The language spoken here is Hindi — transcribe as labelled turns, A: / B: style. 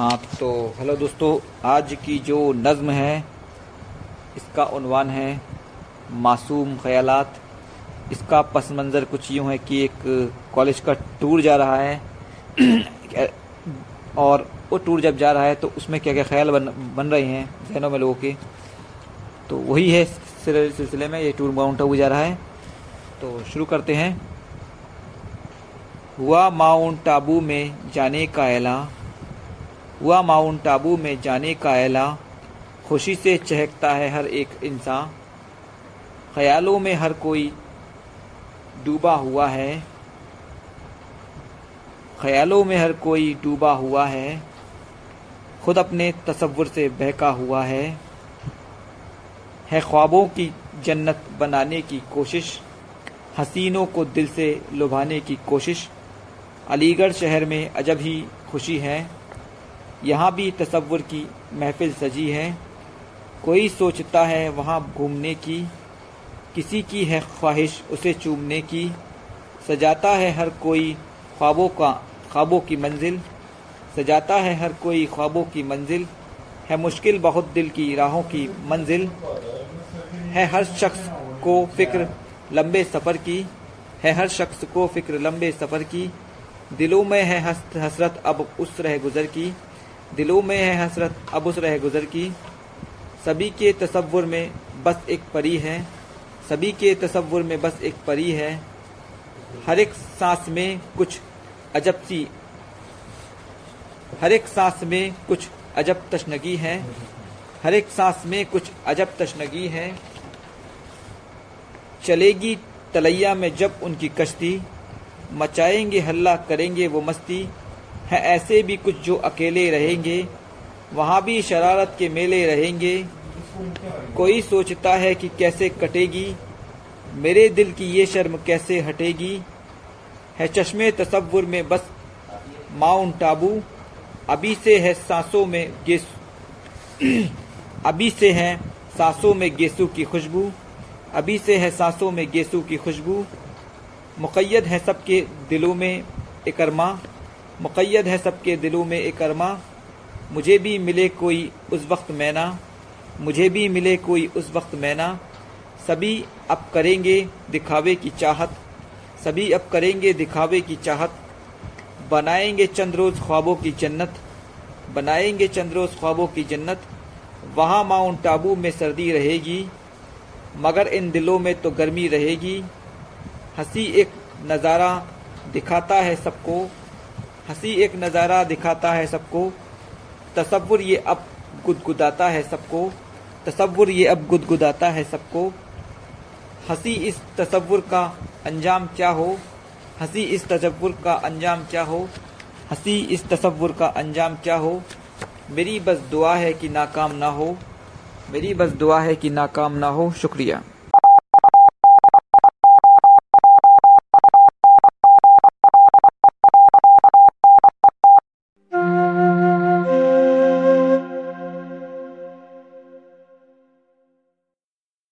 A: हाँ तो हेलो दोस्तों, आज की जो नज़म है, इसका उनवान है मासूम ख्यालात। इसका पस मंज़र कुछ यूँ है कि एक कॉलेज का टूर जा रहा है। और वो टूर जब जा रहा है तो उसमें क्या क्या ख्याल बन बन रहे हैं जहनों में लोगों के? तो वही है सिलसिले में ये टूर माउंट आबू जा रहा है। तो शुरू करते हैं। हुआ माउंट आबू में जाने का एला हुआ माउंट आबू में जाने का एला खुशी से चहकता है हर एक इंसान। ख्यालों में हर कोई डूबा हुआ है। ख्यालों में हर कोई डूबा हुआ है। खुद अपने तसव्वुर से बहका हुआ है। है ख्वाबों की जन्नत बनाने की कोशिश, हसीनों को दिल से लुभाने की कोशिश। अलीगढ़ शहर में अजब ही खुशी है। यहाँ भी तसव्वुर की महफिल सजी है। कोई सोचता है वहाँ घूमने की, किसी की है ख्वाहिश उसे चूमने की। सजाता है हर कोई ख्वाबों का, ख्वाबों की मंजिल। सजाता है हर कोई ख्वाबों की मंजिल। है मुश्किल बहुत दिल की राहों की मंजिल। है हर शख्स को फ़िक्र लंबे सफ़र की। है हर शख्स को फ़िक्र लंबे सफ़र की। दिलों में है हसरत अब उस रह गुज़र की। दिलों में है हसरत, अब उस रह गुज़र की। सभी के तसव्वुर में बस एक परी है। सभी के तसव्वुर में बस एक परी है। हर एक सांस में कुछ अजब सी, हर एक सांस में कुछ अजब तशनगी है। हर एक सांस में कुछ अजब तशनगी है। चलेगी तलैया में जब उनकी कश्ती, मचाएँगे हल्ला करेंगे वो मस्ती। है ऐसे भी कुछ जो अकेले रहेंगे, वहाँ भी शरारत के मेले रहेंगे। कोई सोचता है कि कैसे कटेगी? मेरे दिल की ये शर्म कैसे हटेगी? है चश्मे तस्वुर में बस माउंट आबू अभी से है सांसों में गेस। अभी से है सांसों में गेसू की खुशबू, अभी से है सांसों में गेसू की खुशबू। मुक़ैद है सबके दिलों में एक अरमा मुक़ैद है सबके दिलों में एक अरमा। मुझे भी मिले कोई उस वक्त मैना। मुझे भी मिले कोई उस वक्त मैना। सभी अब करेंगे दिखावे की चाहत। सभी अब करेंगे दिखावे की चाहत। बनाएँगे चंद रोज़ ख्वाबों की जन्नत। बनाएँगे चंद रोज़ ख्वाबों की जन्नत। वहाँ माउंट आबू में सर्दी रहेगी। मगर इन दिलों में तो गर्मी रहेगी। हँसी एक नज़ारा दिखाता है सबको। हँसी एक नज़ारा दिखाता है सबको। तसव्वुर ये अब गुदगुदाता है सबको। तसव्वुर ये अब गुदगुदाता है सबको। हँसी इस तसव्वुर का अंजाम क्या हो? हँसी इस तसव्वुर का अंजाम क्या हो? हँसी इस तसव्वुर का अंजाम क्या हो? मेरी बस दुआ है कि नाकाम ना हो। मेरी बस दुआ है कि नाकाम ना हो। शुक्रिया।